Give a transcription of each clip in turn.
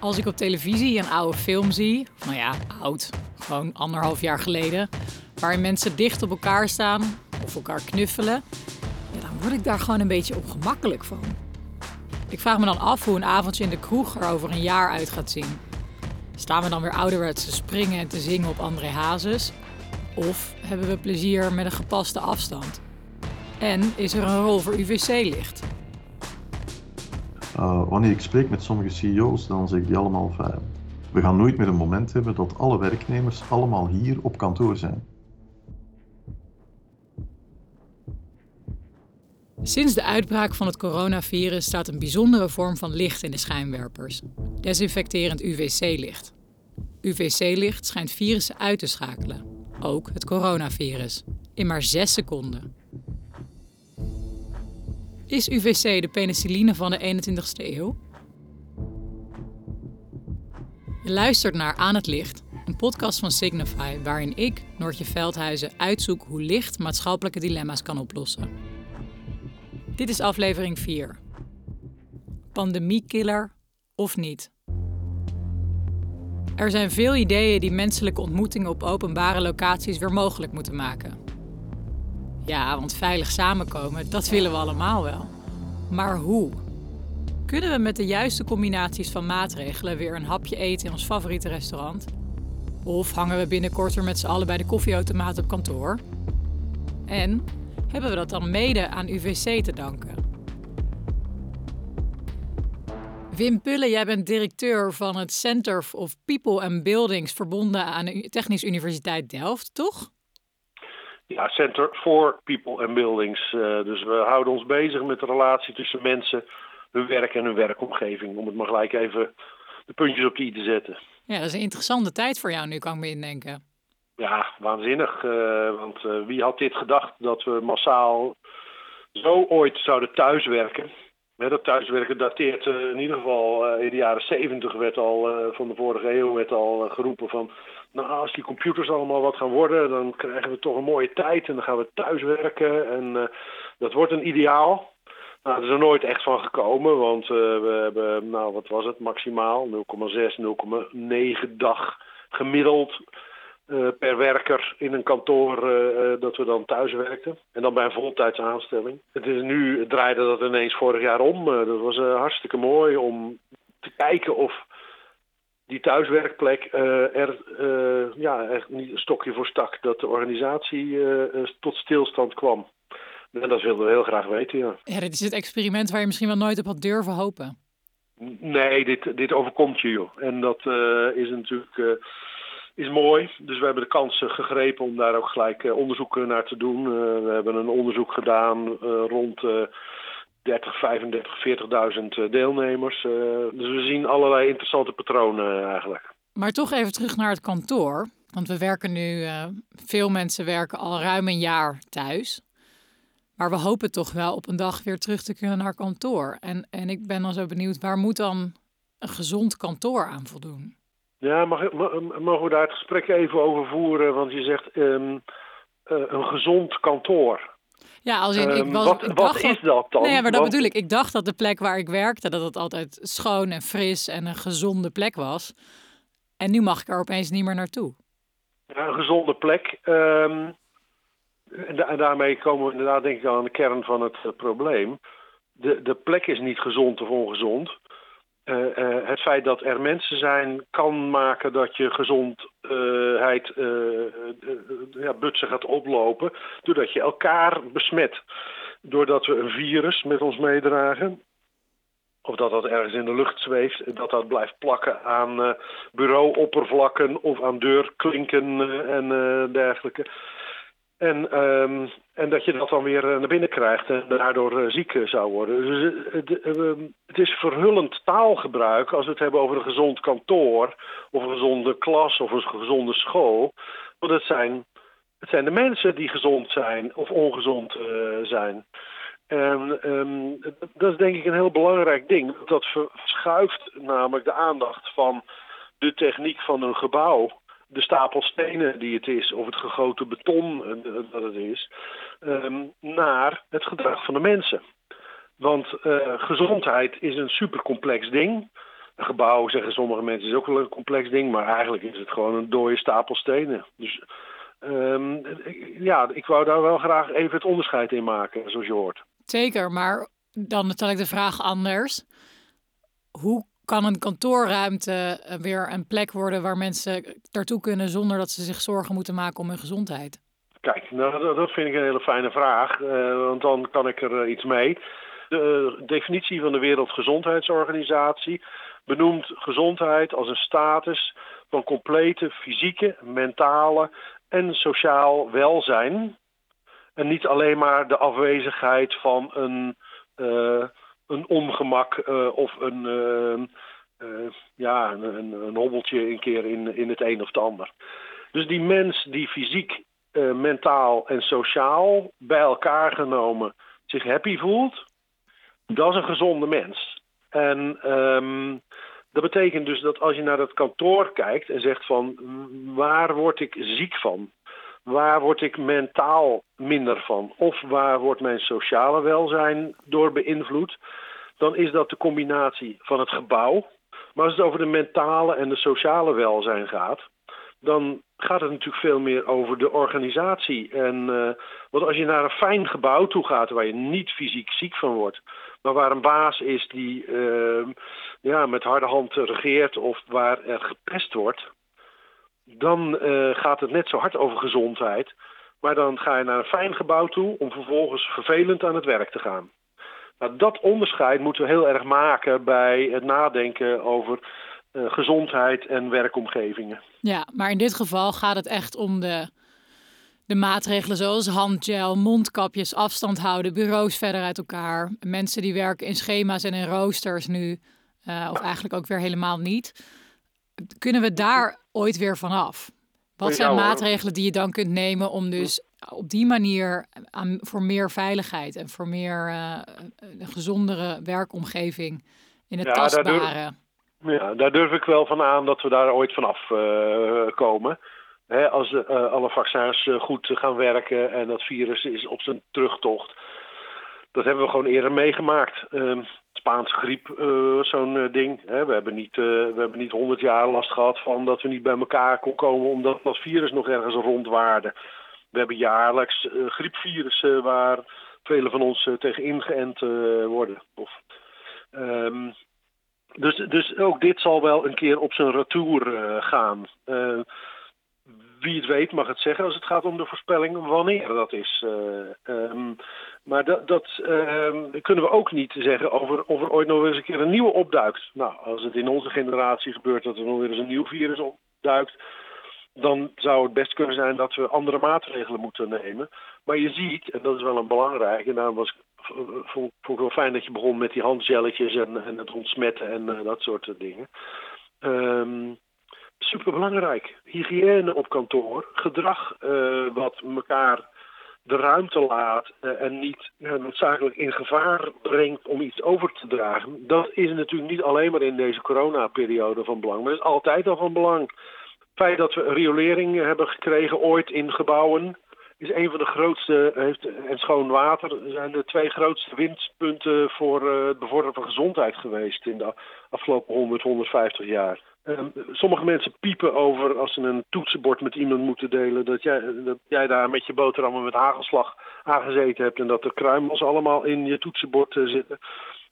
Als ik op televisie een oude film zie, nou ja, oud, gewoon anderhalf jaar geleden, waarin mensen dicht op elkaar staan of elkaar knuffelen, ja, dan word ik daar gewoon een beetje ongemakkelijk van. Ik vraag me dan af hoe een avondje in de kroeg er over een jaar uit gaat zien. Staan we dan weer ouderwets te springen en te zingen op André Hazes? Of hebben we plezier met een gepaste afstand? En is er een rol voor UVC-licht? Uh, wanneer ik spreek met sommige CEO's, dan zeggen die allemaal van, we gaan nooit meer een moment hebben dat alle werknemers allemaal hier op kantoor zijn. Sinds de uitbraak van het coronavirus staat een bijzondere vorm van licht in de schijnwerpers: desinfecterend UVC-licht. UVC-licht schijnt virussen uit te schakelen, ook het coronavirus, in maar 6 seconden. Is UVC de penicilline van de 21ste eeuw? Je luistert naar Aan het Licht, een podcast van Signify waarin ik, Noortje Veldhuizen, uitzoek hoe licht maatschappelijke dilemma's kan oplossen. Dit is aflevering 4. Pandemiekiller of niet? Er zijn veel ideeën die menselijke ontmoetingen op openbare locaties weer mogelijk moeten maken. Ja, want veilig samenkomen, dat willen we allemaal wel. Maar hoe? Kunnen we met de juiste combinaties van maatregelen weer een hapje eten in ons favoriete restaurant? Of hangen we binnenkort weer met z'n allen bij de koffieautomaat op kantoor? En hebben we dat dan mede aan UVC te danken? Wim Pulle, jij bent directeur van het Center of People and Buildings verbonden aan de Technische Universiteit Delft, toch? Ja, Center for People and Buildings. Uh, dus we houden ons bezig met de relatie tussen mensen, hun werk en hun werkomgeving. Om het maar gelijk even de puntjes op de i te zetten. Ja, dat is een interessante tijd voor jou nu, kan ik me indenken. Ja, waanzinnig. Uh, want uh, wie had dit gedacht dat we massaal zo ooit zouden thuiswerken? dat thuiswerken dateert in ieder geval in de jaren 70 werd al van de vorige eeuw werd al geroepen van nou, als die computers allemaal wat gaan worden, dan krijgen we toch een mooie tijd en dan gaan we thuiswerken. En uh, dat wordt een ideaal. Nou, dat is er nooit echt van gekomen, want uh, we hebben, nou, wat was het, maximaal 0,6, 0,9 dag gemiddeld uh, per werker in een kantoor dat we dan thuiswerkten. En dan bij een voltijds aanstelling. Het is nu, draaide dat ineens vorig jaar om. dat was hartstikke mooi om te kijken of die thuiswerkplek uh, er uh, ja, echt niet een stokje voor stak. Dat de organisatie uh, tot stilstand kwam. En dat wilden we heel graag weten, ja. Ja, dit is het experiment waar je misschien wel nooit op had durven hopen. Nee, dit, dit overkomt je, joh. En dat is natuurlijk is mooi. Dus we hebben de kans gegrepen om daar ook gelijk onderzoek naar te doen. we hebben een onderzoek gedaan rond 30, 35, 40.000 deelnemers. Uh, dus we zien allerlei interessante patronen uh, eigenlijk. Maar toch even terug naar het kantoor. Want we werken nu, uh, veel mensen werken al ruim een jaar thuis. Maar we hopen toch wel op een dag weer terug te kunnen naar kantoor. En, en ik ben dan zo benieuwd, waar moet dan een gezond kantoor aan voldoen? Ja, mag, mogen we daar het gesprek even over voeren? Want je zegt um, een gezond kantoor. Ja, als in, ik Ehm, wat ik wat dacht is dat dan? Nee, maar dat bedoel ik. Ik dacht dat de plek waar ik werkte, dat het altijd schoon en fris en een gezonde plek was. En nu mag ik er opeens niet meer naartoe. Ja, een gezonde plek. Ehm, en, da- en daarmee komen we inderdaad denk ik aan de kern van het eh, probleem. De, de plek is niet gezond of ongezond. Eh, eh, het feit dat er mensen zijn kan maken dat je gezondheid eh, ja, butsen gaat oplopen. Doordat je elkaar besmet. Doordat we een virus met ons meedragen. Of dat dat ergens in de lucht zweeft. en Dat dat blijft plakken aan bureauoppervlakken of aan deurklinken en dergelijke. En, ehm, en dat je dat dan weer eh, naar binnen krijgt en daardoor eh, ziek eh, zou worden. Dus het, eh, ehm, het is verhullend taalgebruik als we het hebben over een gezond kantoor, of een gezonde klas of een gezonde school. Want het zijn, het zijn de mensen die gezond zijn of ongezond zijn. En ehm, dat is denk ik een heel belangrijk ding. Dat verschuift namelijk de aandacht van de techniek van een gebouw de stapel stenen die het is, of het gegoten beton eh, dat het is, ehm, naar het gedrag van de mensen. Want eh, gezondheid is een supercomplex ding. Een gebouw, zeggen sommige mensen, is ook wel een complex ding, maar eigenlijk is het gewoon een dode stapel stenen. Dus ehm, ja, ik wou daar wel graag even het onderscheid in maken, zoals je hoort. Zeker, maar dan stel ik de vraag anders. Hoe kan een kantoorruimte weer een plek worden waar mensen daartoe kunnen zonder dat ze zich zorgen moeten maken om hun gezondheid? Kijk, nou, dat vind ik een hele fijne vraag, uh, want dan kan ik er uh, iets mee. De definitie van de Wereldgezondheidsorganisatie benoemt gezondheid als een status van complete fysieke, mentale en sociaal welzijn. En niet alleen maar de afwezigheid van een, een ongemak of een, ja, een, een hobbeltje een keer in, in het een of het ander. Dus die mens die fysiek uh, mentaal en sociaal bij elkaar genomen zich happy voelt, dat is een gezonde mens. En um, dat betekent dus dat als je naar dat kantoor kijkt en zegt van waar word ik ziek van? Waar word ik mentaal minder van? Of waar wordt mijn sociale welzijn door beïnvloed? Dan is dat de combinatie van het gebouw. Maar als het over de mentale en de sociale welzijn gaat, dan gaat het natuurlijk veel meer over de organisatie. En, uh, want als je naar een fijn gebouw toe gaat waar je niet fysiek ziek van wordt, maar waar een baas is die uh, ja, met harde hand regeert of waar er gepest wordt, dan uh, gaat het net zo hard over gezondheid. Maar dan ga je naar een fijn gebouw toe om vervolgens vervelend aan het werk te gaan. Nou, dat onderscheid moeten we heel erg maken bij het nadenken over uh, gezondheid en werkomgevingen. Ja, maar in dit geval gaat het echt om de, de maatregelen zoals handgel, mondkapjes, afstand houden, bureaus verder uit elkaar. Mensen die werken in schema's en in roosters nu, uh, of eigenlijk ook weer helemaal niet. Kunnen we daar ooit weer vanaf? Wat zijn maatregelen die je dan kunt nemen om dus op die manier aan, voor meer veiligheid en voor meer uh, een gezondere werkomgeving in het ja, tastbare? Ja, daar durf ik wel van aan dat we daar ooit vanaf uh, komen. Hè, als uh, alle vaccins goed gaan werken en dat virus is op zijn terugtocht. Dat hebben we gewoon eerder meegemaakt. Ehm, Spaanse griep, zo'n ding. Hè. We, hebben niet, we hebben niet honderd jaar last gehad van dat we niet bij elkaar kon komen omdat dat virus nog ergens rondwaarde. We hebben jaarlijks griepvirussen waar velen van ons tegen ingeënt worden. Of, um, dus, dus ook dit zal wel een keer op zijn retour uh, gaan. Wie het weet mag het zeggen als het gaat om de voorspelling wanneer dat is. Uh, um, maar dat, dat uh, kunnen we ook niet zeggen over of er ooit nog eens een keer een nieuwe opduikt. Nou, als het in onze generatie gebeurt dat er nog weer eens een nieuw virus opduikt, dan zou het best kunnen zijn dat we andere maatregelen moeten nemen. Maar je ziet, en dat is wel een belangrijke, en daarom was vond, vond ik wel fijn dat je begon met die handgelletjes en, en het ontsmetten en uh, dat soort dingen. Um, Super belangrijk. Hygiëne op kantoor, gedrag uh, wat elkaar de ruimte laat uh, en niet uh, noodzakelijk in gevaar brengt om iets over te dragen. Dat is natuurlijk niet alleen maar in deze coronaperiode van belang, maar dat is altijd al van belang. Het feit dat we riolering hebben gekregen ooit in gebouwen, is een van de grootste, heeft, en schoon water zijn de twee grootste winstpunten voor het bevorderen van gezondheid geweest in de afgelopen 100, 150 jaar. Um, sommige mensen piepen over als ze een toetsenbord met iemand moeten delen, dat jij, dat jij daar met je boterhammen met hagelslag aangezeten hebt en dat er kruimels allemaal in je toetsenbord uh, zitten.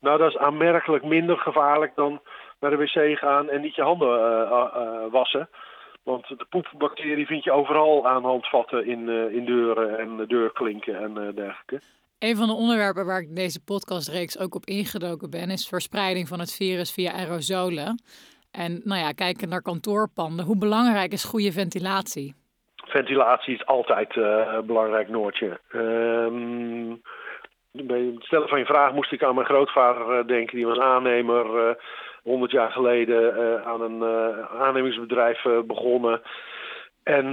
Nou, dat is aanmerkelijk minder gevaarlijk dan naar de wc gaan en niet je handen uh, wassen. Want de poepbacterie vind je overal aan handvatten in, in deuren en deurklinken en dergelijke. Een van de onderwerpen waar ik deze podcastreeks ook op ingedoken ben, is verspreiding van het virus via aerosolen. En nou ja, kijken naar kantoorpanden. Hoe belangrijk is goede ventilatie? Ventilatie is altijd uh, een belangrijk noortje. Um, bij het stellen van je vraag moest ik aan mijn grootvader denken. Die was aannemer 100 jaar geleden aan een aannemingsbedrijf begonnen. En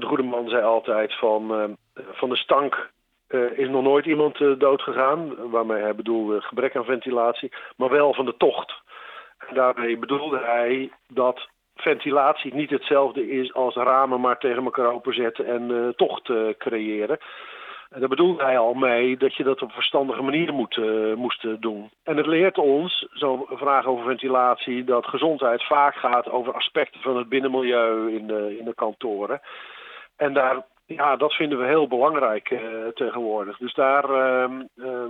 de goede man zei altijd van, van de stank is nog nooit iemand dood gegaan. Waarmee hij bedoelde gebrek aan ventilatie. Maar wel van de tocht. Daarmee bedoelde hij dat ventilatie niet hetzelfde is als ramen maar tegen elkaar openzetten en tocht creëren. En daar bedoelde hij al mee dat je dat op verstandige manier moet, uh, moest doen. En het leert ons, zo'n vraag over ventilatie, dat gezondheid vaak gaat over aspecten van het binnenmilieu in de, in de kantoren. En daar, ja, dat vinden we heel belangrijk tegenwoordig. Dus daar, uh,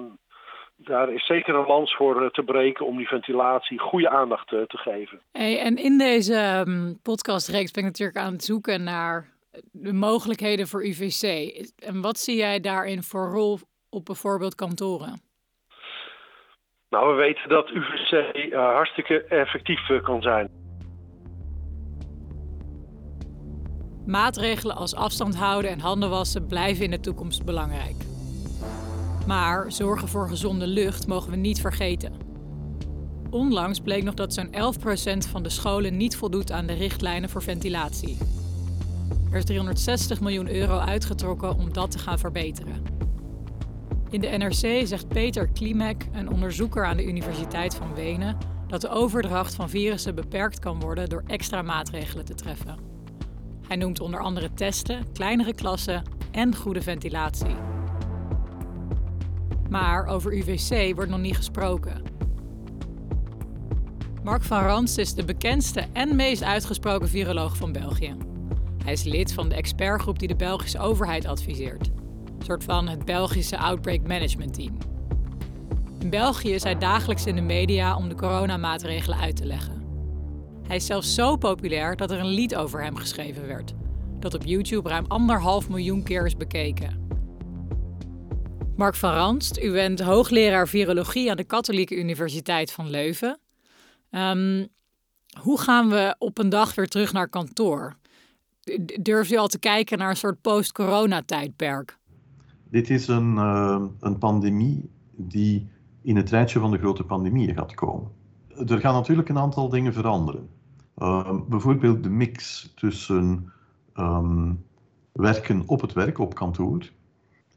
daar is zeker een lans voor te breken om die ventilatie goede aandacht te geven. Hey, en in deze um, podcastreeks ben ik natuurlijk aan het zoeken naar de mogelijkheden voor UVC. En wat zie jij daarin voor rol op bijvoorbeeld kantoren? Nou, we weten dat UVC uh, hartstikke effectief uh, kan zijn. Maatregelen als afstand houden en handen wassen blijven in de toekomst belangrijk. Maar zorgen voor gezonde lucht mogen we niet vergeten. Onlangs bleek nog dat zo'n 11% van de scholen niet voldoet aan de richtlijnen voor ventilatie. Er is 360 miljoen euro uitgetrokken om dat te gaan verbeteren. In de NRC zegt Peter Klimek, een onderzoeker aan de Universiteit van Wenen, dat de overdracht van virussen beperkt kan worden door extra maatregelen te treffen. Hij noemt onder andere testen, kleinere klassen en goede ventilatie. Maar over UVC wordt nog niet gesproken. Mark van Rans is de bekendste en meest uitgesproken viroloog van België. Hij is lid van de expertgroep die de Belgische overheid adviseert. Een soort van het Belgische Outbreak Management Team. In België is hij dagelijks in de media om de coronamaatregelen uit te leggen. Hij is zelfs zo populair dat er een lied over hem geschreven werd, dat op YouTube ruim anderhalf miljoen keer is bekeken. Mark van Ranst, u bent hoogleraar virologie aan de Katholieke Universiteit van Leuven. Um, hoe gaan we op een dag weer terug naar kantoor? Durf je al te kijken naar een soort post-corona-tijdperk? Dit is een, uh, een pandemie die in het rijtje van de grote pandemieën gaat komen. Er gaan natuurlijk een aantal dingen veranderen. Uh, bijvoorbeeld de mix tussen werken op het werk, op kantoor,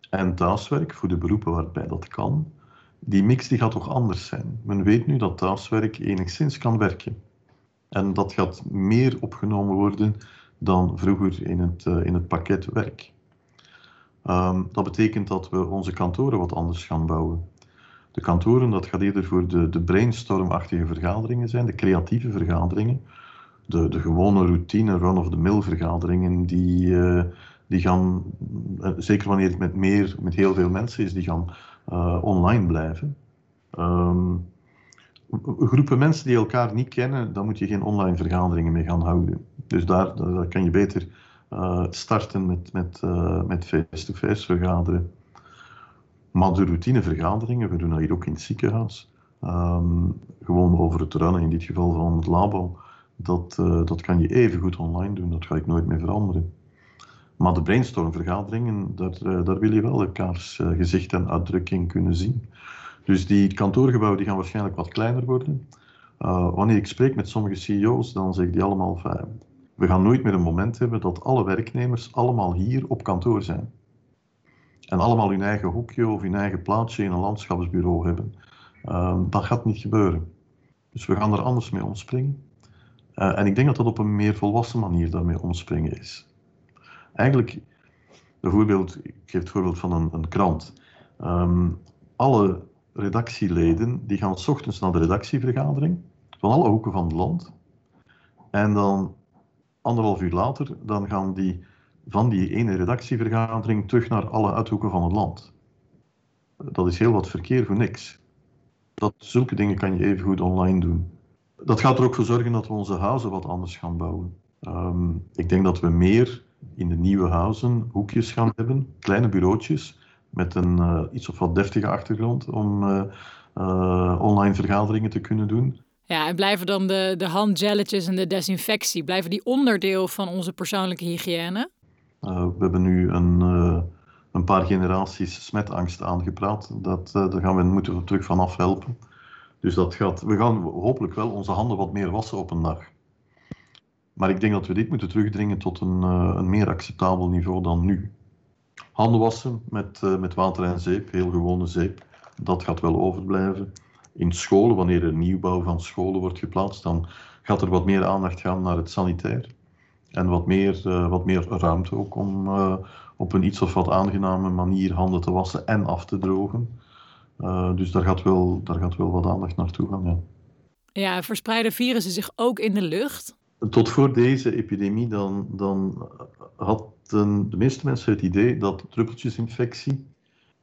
en thuiswerk, voor de beroepen waarbij dat kan. Die mix die gaat toch anders zijn. Men weet nu dat thuiswerk enigszins kan werken. En dat gaat meer opgenomen worden dan vroeger in het, uh, in het pakket werk. Um, dat betekent dat we onze kantoren wat anders gaan bouwen. De kantoren, dat gaat eerder voor de, de brainstormachtige vergaderingen zijn, de creatieve vergaderingen. De, de gewone routine, run-of-the-mill vergaderingen, die, uh, die gaan, uh, zeker wanneer het met, meer, met heel veel mensen is, die gaan online blijven. Um, groepen mensen die elkaar niet kennen, dan moet je geen online vergaderingen mee gaan houden. Dus daar, daar kan je beter uh, starten met, met, met face-to-face vergaderen. Maar de routinevergaderingen, we doen dat hier ook in het ziekenhuis, um, gewoon over het runnen, in dit geval van het labo, dat, dat kan je even goed online doen, dat ga ik nooit meer veranderen. Maar de brainstormvergaderingen, daar, daar wil je wel elkaars gezicht en uitdrukking kunnen zien. Dus die kantoorgebouwen die gaan waarschijnlijk wat kleiner worden. Uh, wanneer ik spreek met sommige CEO's, dan zeg ik die allemaal we gaan nooit meer een moment hebben dat alle werknemers allemaal hier op kantoor zijn. En allemaal hun eigen hoekje of hun eigen plaatsje in een landschapsbureau hebben. Uh, dat gaat niet gebeuren. Dus we gaan er anders mee omspringen. En ik denk dat dat op een meer volwassen manier daarmee omspringen is. Eigenlijk, bijvoorbeeld, ik geef het voorbeeld van een, een krant. Um, alle redactieleden die gaan s ochtends naar de redactievergadering van alle hoeken van het land. En dan anderhalf uur later, dan gaan die van die ene redactievergadering terug naar alle uithoeken van het land. Dat is heel wat verkeer voor niks. Dat, zulke dingen kan je even goed online doen. Dat gaat er ook voor zorgen dat we onze huizen wat anders gaan bouwen. Um, ik denk dat we meer in de nieuwe huizen hoekjes gaan hebben, kleine bureautjes, met een uh, iets of wat deftige achtergrond om uh, uh, online vergaderingen te kunnen doen. Ja, en blijven dan de, de handgelletjes en de desinfectie, blijven die onderdeel van onze persoonlijke hygiëne? we hebben nu een, een paar generaties smetangst aangepraat. Dat, daar gaan we moeten we terug van afhelpen. Dus dat gaat, we gaan hopelijk wel onze handen wat meer wassen op een dag. Maar ik denk dat we dit moeten terugdringen tot een, een meer acceptabel niveau dan nu. Handen wassen met, uh, met water en zeep, heel gewone zeep. Dat gaat wel overblijven. In scholen, wanneer er nieuwbouw van scholen wordt geplaatst, dan gaat er wat meer aandacht gaan naar het sanitair. En wat meer, uh, wat meer ruimte ook om, op een iets of wat aangename manier handen te wassen en af te drogen. Dus daar gaat, wel, daar gaat wel wat aandacht naartoe gaan. Ja. ja, verspreiden virussen zich ook in de lucht? Tot voor deze epidemie dan, dan hadden de meeste mensen het idee dat druppeltjesinfectie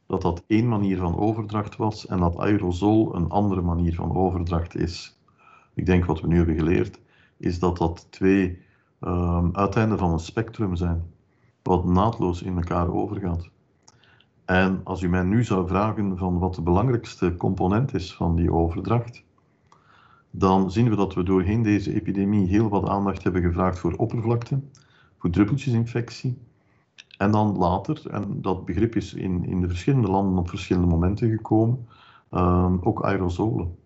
dat dat één manier van overdracht was en dat aerosol een andere manier van overdracht is. Ik denk wat we nu hebben geleerd, is dat dat twee um, uiteinden van een spectrum zijn, wat naadloos in elkaar overgaat. En als u mij nu zou vragen van wat de belangrijkste component is van die overdracht, dan zien we dat we doorheen deze epidemie heel wat aandacht hebben gevraagd voor oppervlakte, voor druppeltjesinfectie. En dan later, en dat begrip is in, in de verschillende landen op verschillende momenten gekomen, um, ook aerosolen.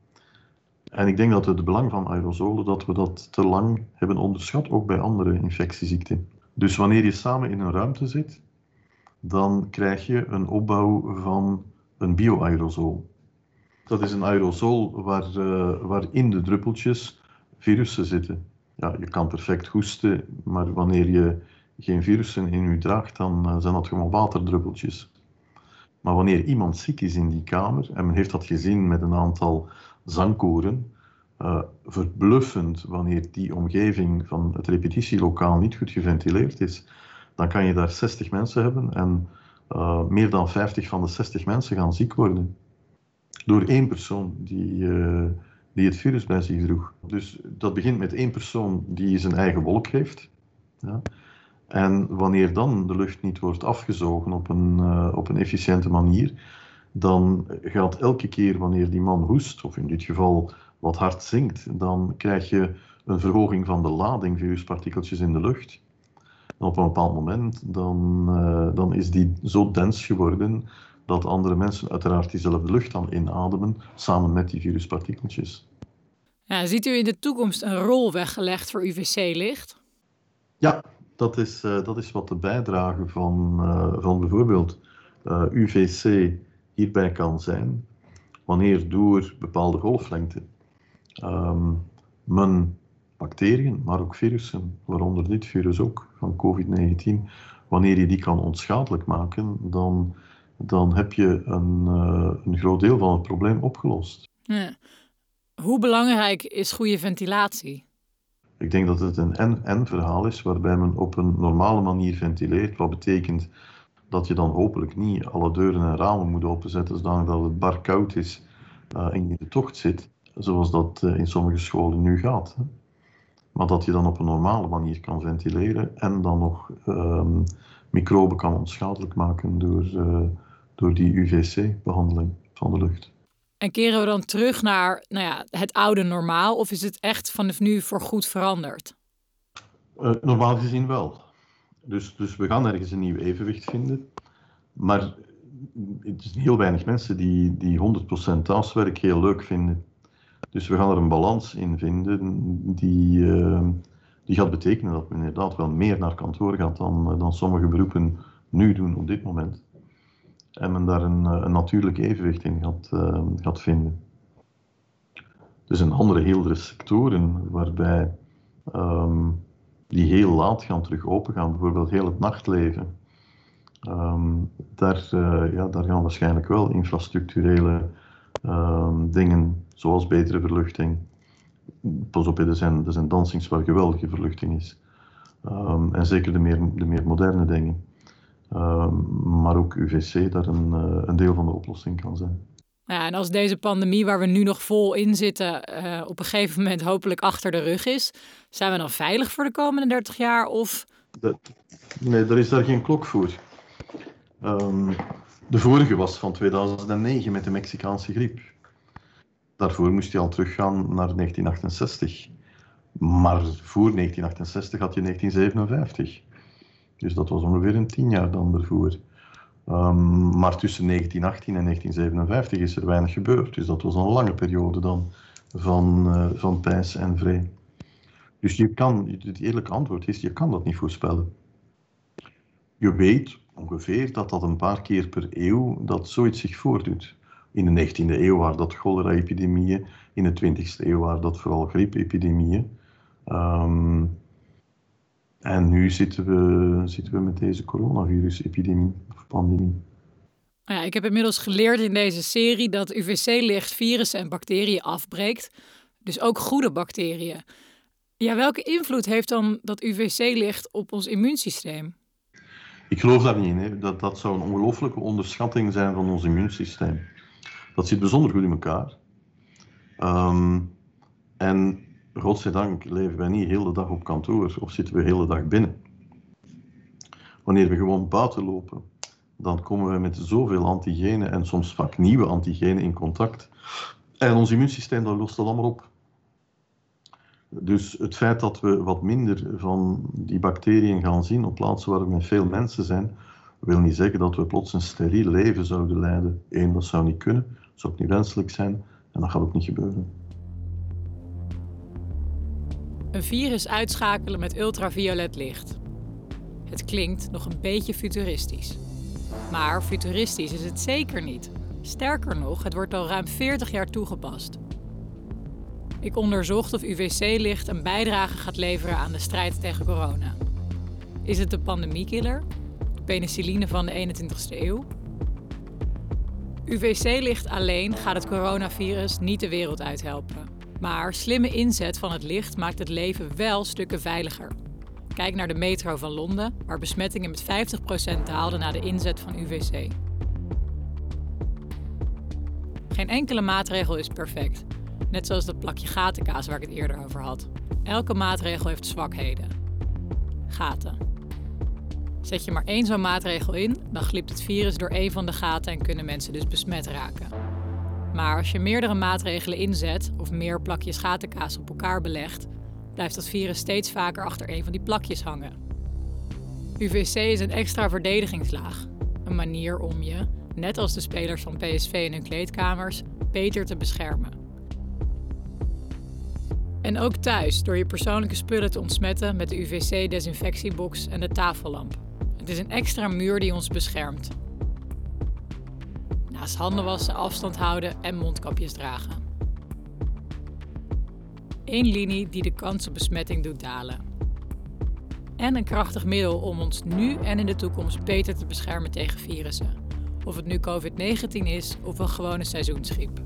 En ik denk dat het belang van aerosolen, dat we dat te lang hebben onderschat, ook bij andere infectieziekten. Dus wanneer je samen in een ruimte zit, dan krijg je een opbouw van een bioaerosol. Dat is een aerosol waar, uh, waarin de druppeltjes virussen zitten. Ja, je kan perfect hoesten, maar wanneer je geen virussen in u draagt, dan uh, zijn dat gewoon waterdruppeltjes. Maar wanneer iemand ziek is in die kamer, en men heeft dat gezien met een aantal zangkoren, uh, verbluffend wanneer die omgeving van het repetitielokaal niet goed geventileerd is, dan kan je daar 60 mensen hebben en meer dan 50 van de 60 mensen gaan ziek worden. Door één persoon die, uh, die het virus bij zich droeg. Dus dat begint met één persoon die zijn eigen wolk heeft. Ja. En wanneer dan de lucht niet wordt afgezogen op een, uh, op een efficiënte manier, dan gaat elke keer wanneer die man hoest, of in dit geval wat hard zingt, dan krijg je een verhoging van de lading viruspartikeltjes in de lucht. En op een bepaald moment dan, uh, dan is die zo dens geworden dat andere mensen uiteraard diezelfde lucht dan inademen, samen met die viruspartikeltjes. Ja, ziet u in de toekomst een rol weggelegd voor UVC-licht? Ja, dat is, uh, dat is wat de bijdrage van, uh, van bijvoorbeeld UVC hierbij kan zijn. Wanneer door bepaalde golflengte um, men bacteriën, maar ook virussen, waaronder dit virus ook, van COVID-19, wanneer je die kan onschadelijk maken, dan, dan heb je een, uh, een groot deel van het probleem opgelost. Ja. Hoe belangrijk is goede ventilatie? Ik denk dat het een en-en verhaal is waarbij men op een normale manier ventileert, wat betekent dat je dan hopelijk niet alle deuren en ramen moet openzetten zodat het bar koud is uh, en je in de tocht zit, zoals dat uh, in sommige scholen nu gaat. Hè. Maar dat je dan op een normale manier kan ventileren en dan nog um, microben kan onschadelijk maken door, uh, door die UVC-behandeling van de lucht. En keren we dan terug naar nou ja, het oude normaal of is het echt vanaf nu voor goed veranderd? Uh, normaal gezien wel. Dus, dus we gaan ergens een nieuw evenwicht vinden. Maar het zijn heel weinig mensen die, die 100% thuiswerk heel leuk vinden. Dus we gaan er een balans in vinden die, uh, die gaat betekenen dat men inderdaad wel meer naar kantoor gaat dan, dan sommige beroepen nu doen op dit moment. En men daar een, een natuurlijk evenwicht in gaat, uh, gaat vinden. Dus een andere heeldere sectoren waarbij um, die heel laat gaan terug open gaan, bijvoorbeeld heel het nachtleven. Um, daar, uh, ja, daar gaan waarschijnlijk wel infrastructurele um, dingen, zoals betere verluchting. Pas op, er zijn, er zijn dansings waar geweldige verluchting is. En zeker de meer, de meer moderne dingen. Maar ook UVC daar een, uh, een deel van de oplossing kan zijn. Ja, en als deze pandemie waar we nu nog vol in zitten, uh, op een gegeven moment hopelijk achter de rug is, zijn we dan veilig voor de komende 30 jaar? Of... De, nee, er is daar geen klok voor. Um, de vorige was van 2009 met de Mexicaanse griep. Daarvoor moest je al teruggaan naar 1968. Maar voor 1968 had je 1957. Dus dat was ongeveer een tien jaar dan ervoor. Um, maar tussen 1918 en 1957 is er weinig gebeurd. Dus dat was een lange periode dan van, uh, van pijs en vree. Dus je kan, het eerlijke antwoord is, je kan dat niet voorspellen. Je weet ongeveer dat dat een paar keer per eeuw dat zoiets zich voordoet. In de 19e eeuw waren dat cholera-epidemieën, in de 20e eeuw waren dat vooral griepepidemieën. Um, En nu zitten we, zitten we met deze coronavirus-epidemie of pandemie. Nou ja, ik heb inmiddels geleerd in deze serie dat UVC-licht virussen en bacteriën afbreekt. Dus ook goede bacteriën. Ja, welke invloed heeft dan dat UVC-licht op ons immuunsysteem? Ik geloof daar niet in. Hè. Dat, dat zou een ongelooflijke onderschatting zijn van ons immuunsysteem. Dat zit bijzonder goed in elkaar. Um, en godzijdank leven wij niet heel de dag op kantoor of zitten we de hele dag binnen. Wanneer we gewoon buiten lopen, dan komen we met zoveel antigenen en soms vaak nieuwe antigenen in contact. En ons immuunsysteem dat lost dat allemaal op. Dus het feit dat we wat minder van die bacteriën gaan zien op plaatsen waar er veel mensen zijn, wil niet zeggen dat we plots een steriel leven zouden leiden. Eén, dat zou niet kunnen, dat zou ook niet wenselijk zijn en dat gaat ook niet gebeuren. Een virus uitschakelen met ultraviolet licht. Het klinkt nog een beetje futuristisch. Maar futuristisch is het zeker niet. Sterker nog, het wordt al ruim 40 jaar toegepast. Ik onderzocht of UVC-licht een bijdrage gaat leveren aan de strijd tegen corona. Is het de pandemiekiller? De penicilline van de 21ste eeuw? UVC-licht alleen gaat het coronavirus niet de wereld uithelpen. Maar slimme inzet van het licht maakt het leven wel stukken veiliger. Kijk naar de metro van Londen, waar besmettingen met 50% daalden na de inzet van UVC. Geen enkele maatregel is perfect, net zoals dat plakje gatenkaas waar ik het eerder over had. Elke maatregel heeft zwakheden. Gaten. Zet je maar één zo'n maatregel in, dan glipt het virus door één van de gaten en kunnen mensen dus besmet raken. Maar als je meerdere maatregelen inzet of meer plakjes gatenkaas op elkaar belegt, blijft dat virus steeds vaker achter een van die plakjes hangen. UVC is een extra verdedigingslaag, een manier om je, net als de spelers van PSV in hun kleedkamers, beter te beschermen. En ook thuis door je persoonlijke spullen te ontsmetten met de UVC-desinfectiebox en de tafellamp. Het is een extra muur die ons beschermt. Naast handen wassen, afstand houden en mondkapjes dragen. Eén linie die de kans op besmetting doet dalen. En een krachtig middel om ons nu en in de toekomst beter te beschermen tegen virussen. Of het nu COVID-19 is of een gewone seizoensgriep.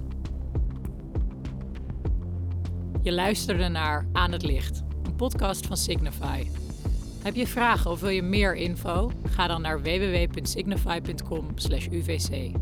Je luisterde naar Aan het Licht, een podcast van Signify. Heb je vragen of wil je meer info? Ga dan naar www.signify.com/uvc.